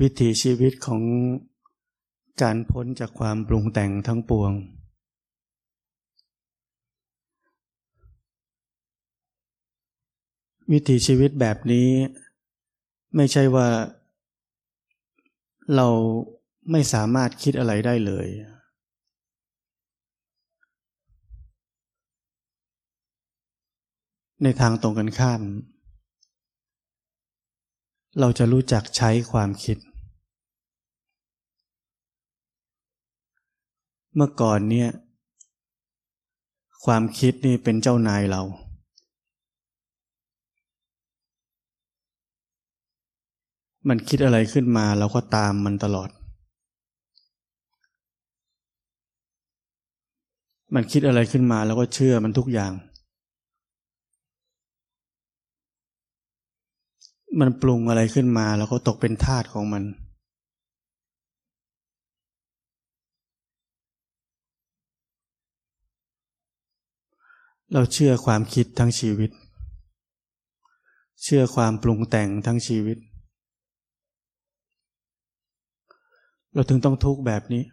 วิถีชีวิตของการพ้นจากความปรุงแต่งทั้งปวง วิถีชีวิตแบบนี้ ไม่ใช่ว่า เราไม่สามารถคิดอะไรได้เลย ในทางตรงกันข้าม เราจะรู้จักใช้ความคิด เมื่อก่อนเนี่ย ความคิดนี่เป็นเจ้านายเรา มันคิดอะไรขึ้นมาเราก็ตามมันตลอด มันคิดอะไรขึ้นมาเราก็เชื่อมันทุกอย่าง มันปรุงอะไรขึ้นมาเราก็ตกเป็นทาสของมัน เราเชื่อความคิดทั้งชีวิต เชื่อความปรุงแต่งทั้งชีวิต เราถึงต้องทุกข์แบบนี้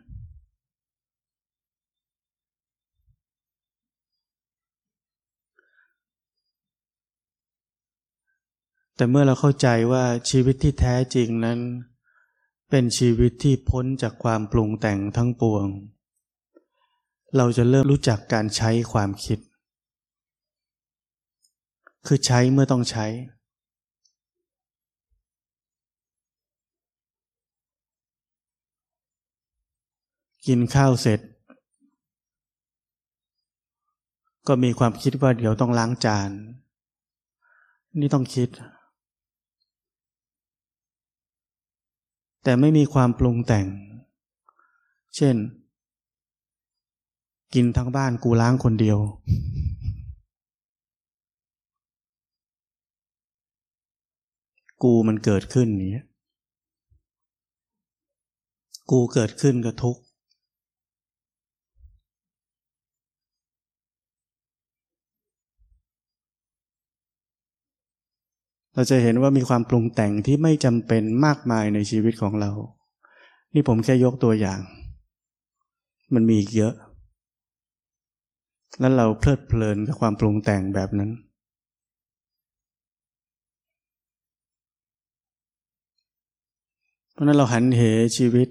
แต่เมื่อเราเข้าใจว่าชีวิตที่แท้จริงนั้น เป็นชีวิตที่พ้นจากความปรุงแต่งทั้งปวง เราจะเริ่มรู้จักการใช้ความคิด คือใช้เมื่อต้องใช้ กินข้าวเสร็จ ก็มีความคิดว่าเดี๋ยวต้องล้างจาน นี่ต้องคิด แต่ไม่มีความปรุงแต่ง เช่น กินทั้งบ้านกูล้างคนเดียว กูมันเกิดขึ้นนี้กูเกิดขึ้นก็ทุกเราจะเห็นว่ามีความปรุงแต่งที่ไม่จำเป็นมากมายในชีวิตของเรา นี่ผมแค่ยกตัวอย่าง มันมีอีกเยอะ แล้วเราเพลิดเพลินกับความปรุงแต่งแบบนั้น เพราะนั้นเราหันเหชีวิต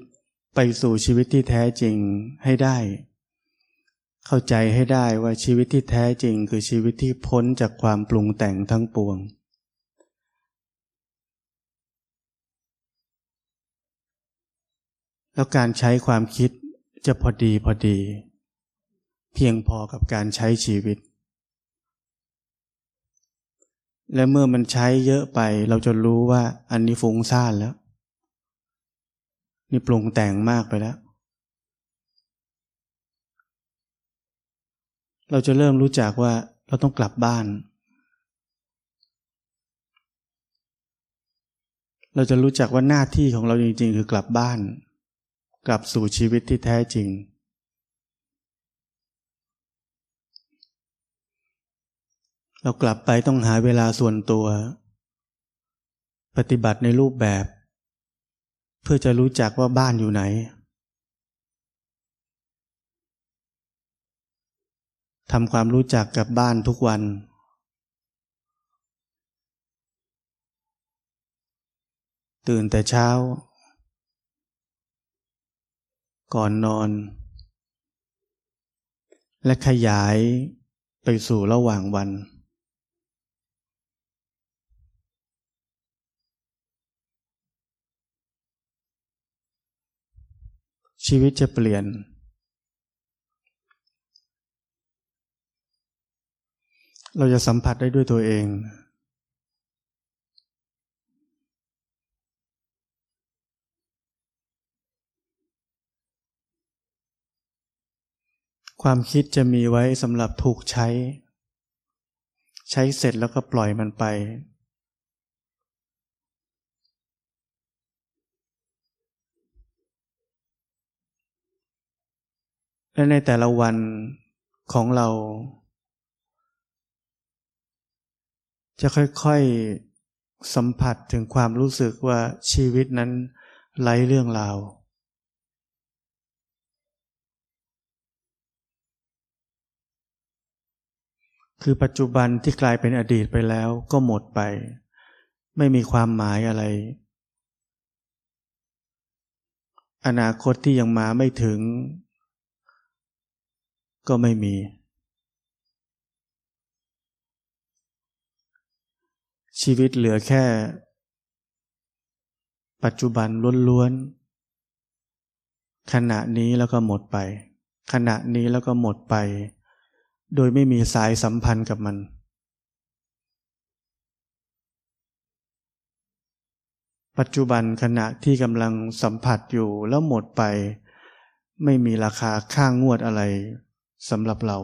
ไปสู่ชีวิตที่แท้จริงให้ได้ เข้าใจให้ได้ว่าชีวิตที่แท้จริงคือชีวิตที่พ้นจากความปรุงแต่งทั้งปวง แล้วการใช้ความคิดจะพอดีพอดี เพียงพอกับการใช้ชีวิต และเมื่อมันใช้เยอะไปเราจะรู้ว่าอันนี้ฟุ้งซ่านแล้ว นี่ปรุงแต่งมากไปแล้ว เราจะเริ่มรู้จักว่าเราต้องกลับบ้าน เราจะรู้จักว่าหน้าที่ของเราจริงๆ คือกลับบ้าน กลับสู่ชีวิตที่แท้จริง เรากลับไปต้องหาเวลาส่วนตัว ปฏิบัติในรูปแบบ พื่อจะรู้จักว่าบ้านอยู่ไหน ทำความรู้จักกับบ้านทุกวัน ตื่นแต่เช้า ก่อนนอน และขยายไปสู่ระหว่างวัน ชีวิตจะเปลี่ยน เราจะสัมผัสได้ด้วยตัวเอง ความคิดจะมีไว้สำหรับถูกใช้ ใช้เสร็จแล้วก็ปล่อยมันไป และในแต่ละวันของเรา จะค่อยๆสัมผัสถึงความรู้สึกว่าชีวิตนั้นไร้เรื่องราว คือปัจจุบันที่กลายเป็นอดีตไปแล้วก็หมดไป ไม่มีความหมายอะไร อนาคตที่ยังมาไม่ถึง ก็ไม่มี ชีวิตเหลือแค่ ปัจจุบันล้วนๆขณะนี้แล้วก็หมดไป ขณะนี้แล้วก็หมดไป โดยไม่มีสายสัมพันธ์กับมัน ปัจจุบันขณะที่กำลังสัมผัสอยู่แล้วหมดไป ไม่มีราคาค่างวดอะไร สำหรับเรา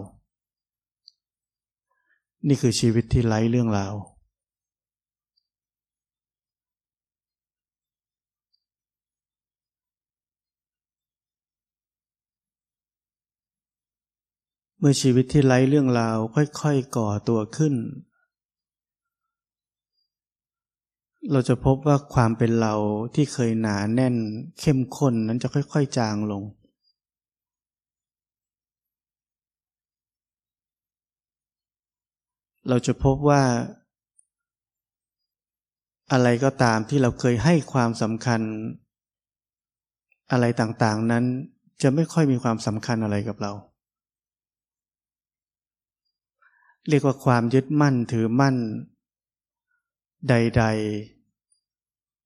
นี่คือชีวิตที่ไร้เรื่องราว เมื่อชีวิตที่ไร้เรื่องราวค่อยๆก่อตัวขึ้น เราจะพบว่าความเป็นเราที่เคยหนาแน่นเข้มข้นนั้นจะค่อยๆจางลง เราจะพบว่า อะไรก็ตามที่เราเคยให้ความสำคัญ อะไรต่างๆนั้นจะไม่ค่อยมีความสำคัญอะไรกับเรา เรียกว่าความยึดมั่นถือมั่น ใด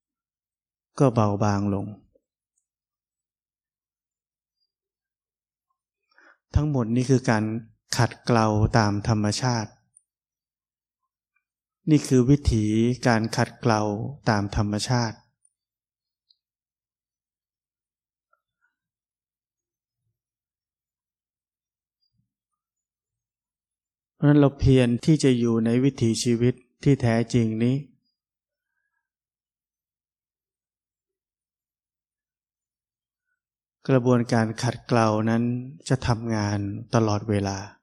ๆ ก็เบาบางลง ทั้งหมดนี้คือการขัดเกลาตามธรรมชาติ นี่คือวิถีการขัดเกลาตามธรรมชาติ เพราะนั้นเราเพียรที่จะอยู่ในวิถีชีวิตที่แท้จริงนี้ กระบวนการขัดเกลานั้นจะทำงานตลอดเวลา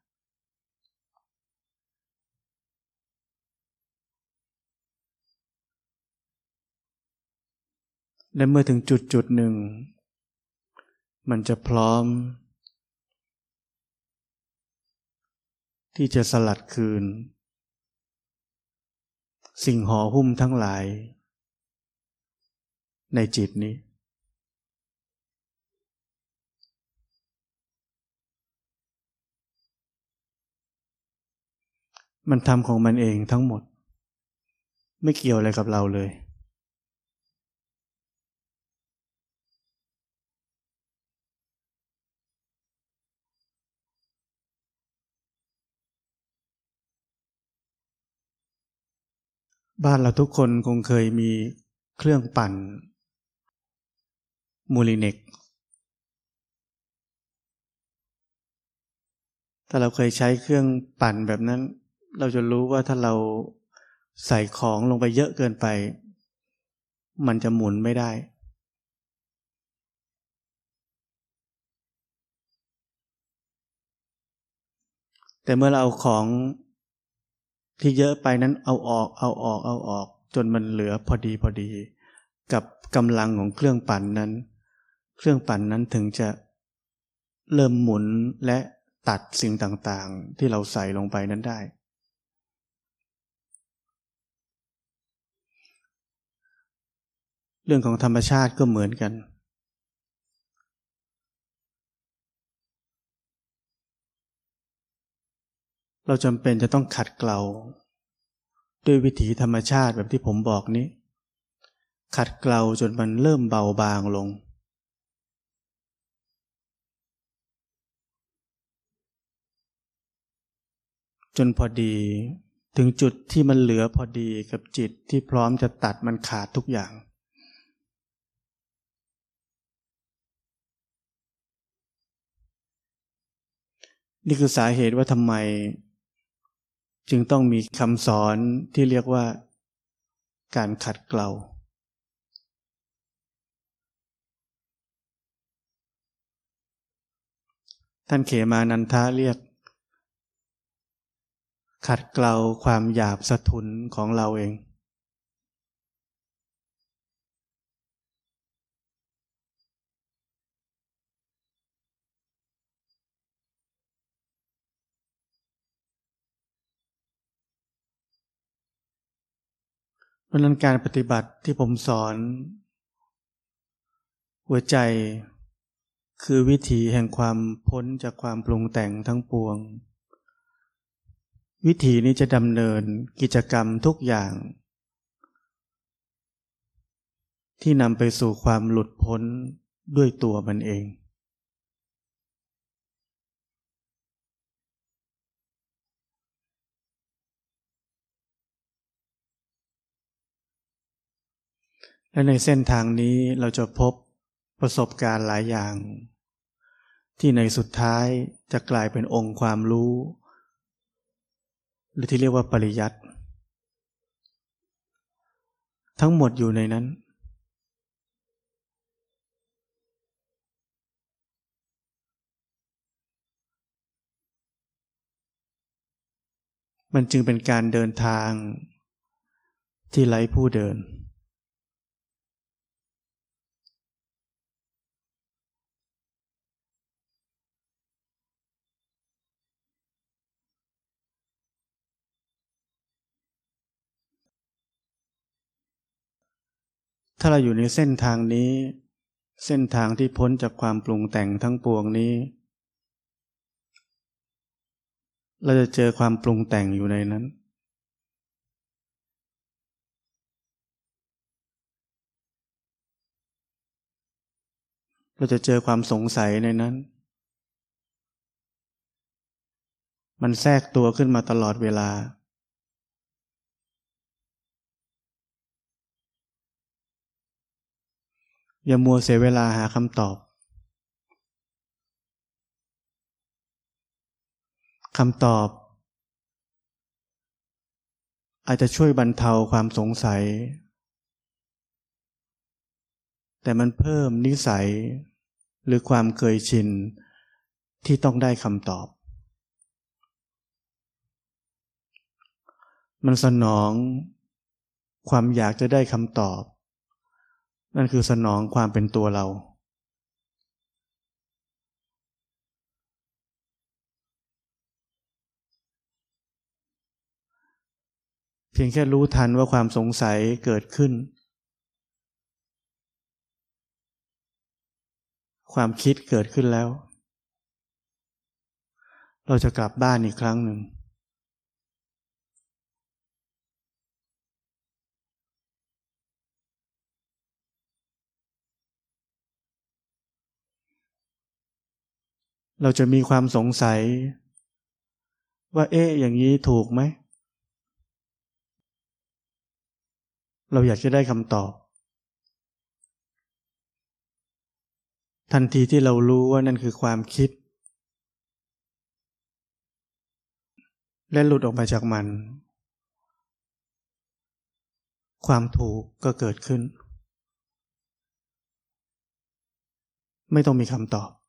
และเมื่อถึงจุดจุดหนึ่ง มันจะพร้อม ที่จะสลัดคืน สิ่งห่อหุ้มทั้งหลาย ในจิตนี้ มันทำของมันเองทั้งหมด ไม่เกี่ยวอะไรกับเราเลย บ้านเราทุกคนคงเคยมีเครื่องปั่น มูลิเน็ก ถ้าเราเคยใช้เครื่องปั่นแบบนั้น เราจะรู้ว่าถ้าเราใส่ของลงไปเยอะเกินไป มันจะหมุนไม่ได้ แต่เมื่อเราเอาของ ที่เยอะไปนั้นเอาออกเอาออกเอาออก จนมันเหลือพอดีพอดี กับกำลังของเครื่องปั่นนั้น เครื่องปั่นนั้นถึงจะเริ่มหมุนและตัดสิ่งต่างๆ ที่เราใส่ลงไปนั้นได้ เรื่องของธรรมชาติก็เหมือนกัน เราจำเป็นจะต้องขัดเกลาด้วยวิถีธรรมชาติแบบที่ผมบอกนี้ ขัดเกลาจนมันเริ่มเบาบางลง จนพอดีถึงจุดที่มันเหลือพอดีกับจิตที่พร้อมจะตัดมันขาดทุกอย่าง นี่คือสาเหตุว่าทำไม จึงต้องมีคำสอนที่เรียกว่า การขัดเกลาท่านเขมานันทาเรียก ขัดเกลาความหยาบสะทุนของเราเอง ราะนั้นการปฏิบัติที่ผมสอน หัวใจคือวิถีแห่งความพ้นจากความปรุงแต่งทั้งปวง วิถีนี้จะดำเนินกิจกรรมทุกอย่าง ที่นำไปสู่ความหลุดพ้นด้วยตัวมันเอง และในเส้นทางนี้เราจะพบประสบการณ์หลายอย่าง ที่ในสุดท้ายจะกลายเป็นองค์ความรู้ หรือที่เรียกว่าปริยัติทั้งหมดอยู่ในนั้น มันจึงเป็นการเดินทางที่ไร้ผู้เดิน ถ้าเราอยู่ในเส้นทางนี้ เส้นทางที่พ้นจากความปรุงแต่งทั้งปวงนี้ เราจะเจอความปรุงแต่งอยู่ในนั้น เราจะเจอความสงสัยในนั้น มันแทรกตัวขึ้นมาตลอดเวลา อย่ามัวเสียเวลาหาคำตอบคำตอบ อาจจะช่วยบรรเทาความสงสัย แต่มันเพิ่มนิสัย หรือความเคยชิน ที่ต้องได้คำตอบ มันสนองความอยากจะได้คำตอบ นั่นคือสนองความเป็นตัวเรา เพียงแค่รู้ทันว่าความสงสัยเกิดขึ้น ความคิดเกิดขึ้นแล้ว เราจะกลับบ้านอีกครั้งหนึ่ง เราจะมีความสงสัย ว่าเอ๊ะอย่างนี้ถูกไหม เราอยากจะได้คำตอบ ทันทีที่เรารู้ว่านั่นคือความคิด และหลุดออกมาจากมัน ความถูกก็เกิดขึ้น ไม่ต้องมีคำตอบ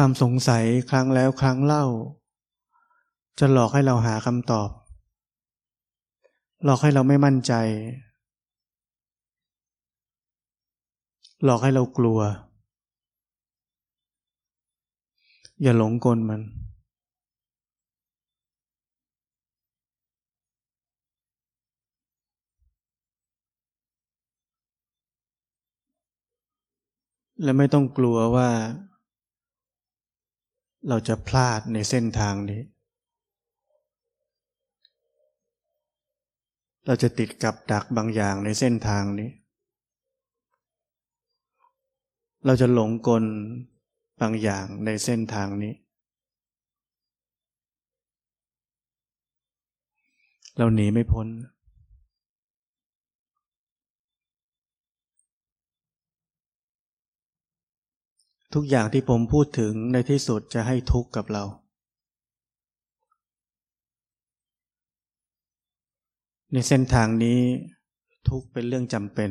ความสงสัยครั้งแล้วครั้งเล่า จะหลอกให้เราหาคำตอบ หลอกให้เราไม่มั่นใจ หลอกให้เรากลัว อย่าหลงกลมัน และไม่ต้องกลัวว่า เราจะพลาดในเส้นทางนี้ เราจะติดกับดักบางอย่างในเส้นทางนี้ เราจะหลงกลบางอย่างในเส้นทางนี้ เราหนีไม่พ้น ทุกอย่างที่ผมพูดถึงในที่สุดจะให้ทุกข์กับเรา ในเส้นทางนี้ทุกข์เป็นเรื่องจำเป็น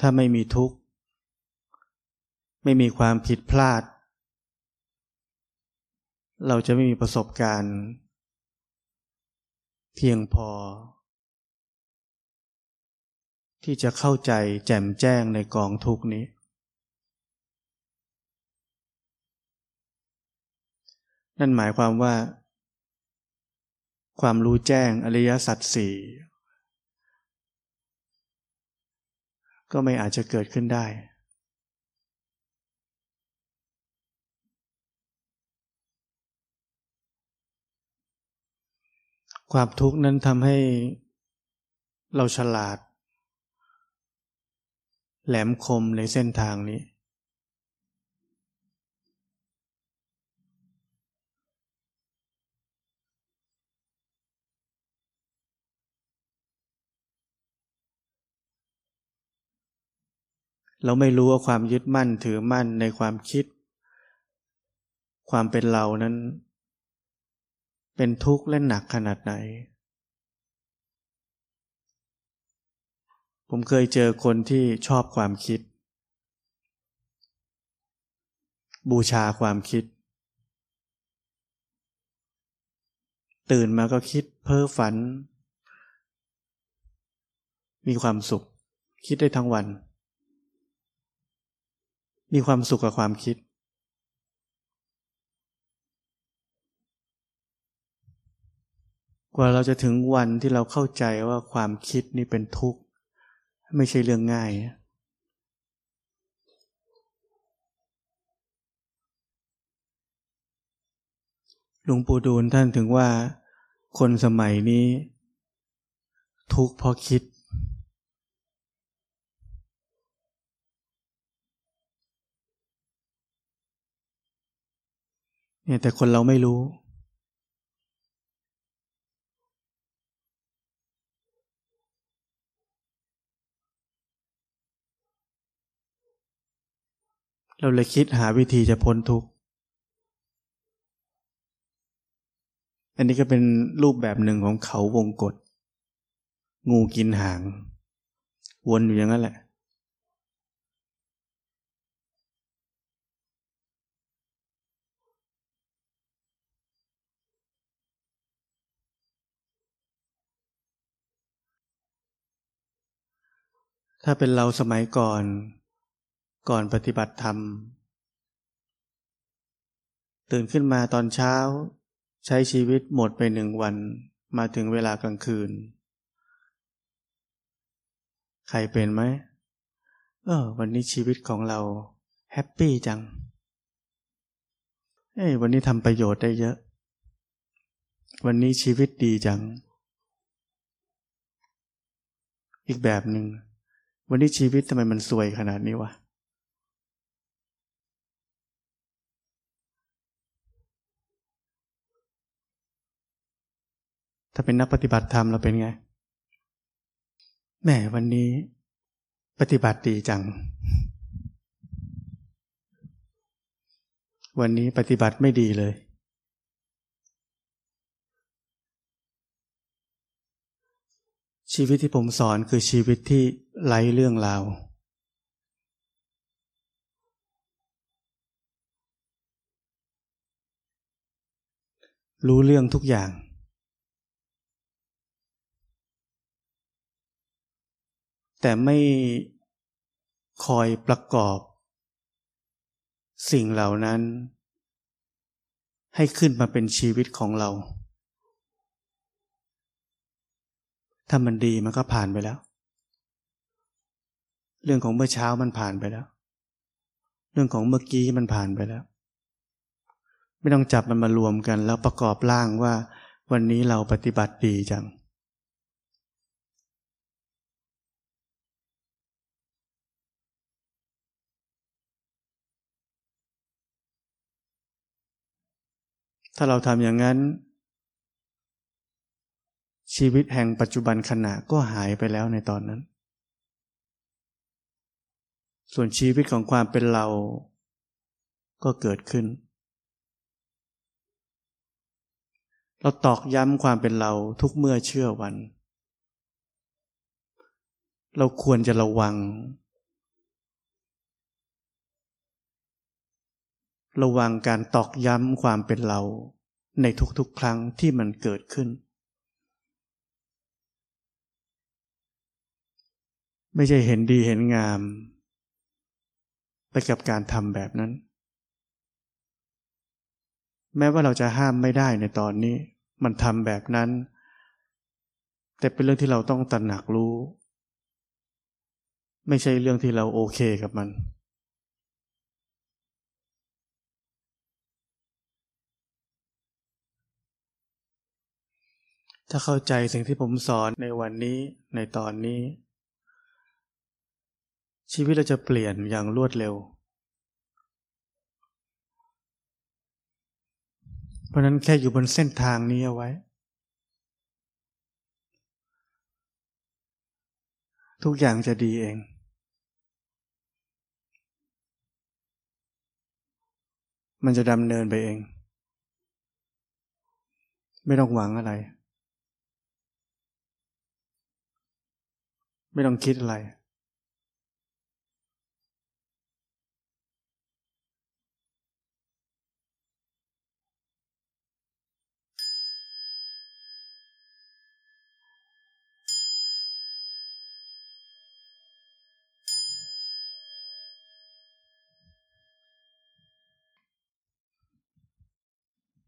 ถ้าไม่มีทุกข์ ไม่มีความผิดพลาด เราจะไม่มีประสบการณ์ เพียงพอ ที่จะเข้าใจแจ่มแจ้งในกองทุกนี้ นั่นหมายความว่า ความรู้แจ้งอริยสัจสี่ก็ไม่อาจจะเกิดขึ้นได้ ความทุกข์นั้นทำให้เราฉลาด แหลมคมในเส้นทางนี้ เราไม่รู้ว่าความยึดมั่นถือมั่นในความคิด ความเป็นเรานั้น เป็นทุกข์และหนักขนาดไหน ผมเคยเจอคนที่ชอบความคิด บูชาความคิด ตื่นมาก็คิดเพ้อฝัน มีความสุข คิดได้ทั้งวัน มีความสุขกับความคิด กว่าเราจะถึงวันที่เราเข้าใจว่าความคิดนี่เป็นทุกข์ ไม่ใช่เรื่องง่าย หลวงปู่ดูลท่านถึงว่า คนสมัยนี้ ทุกข์เพราะคิด เนี่ยแต่คนเราไม่รู้ เราเลยคิดหาวิธีจะพ้นทุกข์ อันนี้ก็เป็นรูปแบบหนึ่งของเขาวงกฏงูกินหาง วนอยู่อย่างนั้นแหละ ถ้าเป็นเราสมัยก่อน ก่อนปฏิบัติธรรม ตื่นขึ้นมาตอนเช้า ใช้ชีวิตหมดไปหนึ่งวันมาถึงเวลากลางคืน ใครเป็นไหมเออวันนี้ชีวิตของเราแฮปปี้จัง เอ้วันนี้ทำประโยชน์ได้เยอะ วันนี้ชีวิตดีจัง อีกแบบหนึ่งวันนี้ชีวิตทำไมมันสวยขนาดนี้วะ ถ้าเป็นนักปฏิบัติธรรมเราเป็นไงแม่วันนี้ปฏิบัติดีจัง วันนี้ปฏิบัติไม่ดีเลย ชีวิตที่ผมสอนคือชีวิตที่ไร้เรื่องราวรู้เรื่องทุกอย่าง แต่ไม่คอยประกอบ สิ่งเหล่านั้น ให้ขึ้นมาเป็นชีวิตของเรา ถ้ามันดีมันก็ผ่านไปแล้ว เรื่องของเมื่อเช้ามันผ่านไปแล้ว เรื่องของเมื่อกี้มันผ่านไปแล้ว ไม่ต้องจับมันมารวมกันแล้วประกอบร่างว่า วันนี้เราปฏิบัติดีจัง ถ้าเราทำอย่างนั้น ชีวิตแห่งปัจจุบันขณะก็หายไปแล้วในตอนนั้น ส่วนชีวิตของความเป็นเราก็เกิดขึ้น เราตอกย้ำความเป็นเราทุกเมื่อเชื่อวัน เราควรจะระวัง ระวังการตอกย้ำความเป็นเรา ในทุกๆครั้งที่มันเกิดขึ้น ไม่ใช่เห็นดีเห็นงาม ไปกับการทำแบบนั้น แม้ว่าเราจะห้ามไม่ได้ในตอนนี้ มันทำแบบนั้น แต่เป็นเรื่องที่เราต้องตระหนักรู้ ไม่ใช่เรื่องที่เราโอเคกับมัน ถ้าเข้าใจสิ่งที่ผมสอนในวันนี้ในตอนนี้ ชีวิตเราจะเปลี่ยนอย่างรวดเร็ว เพราะนั้นแค่อยู่บนเส้นทางนี้เอาไว้ ทุกอย่างจะดีเองมันจะดำเนินไปเอง ไม่ต้องหวังอะไร ไม่ต้องคิดอะไร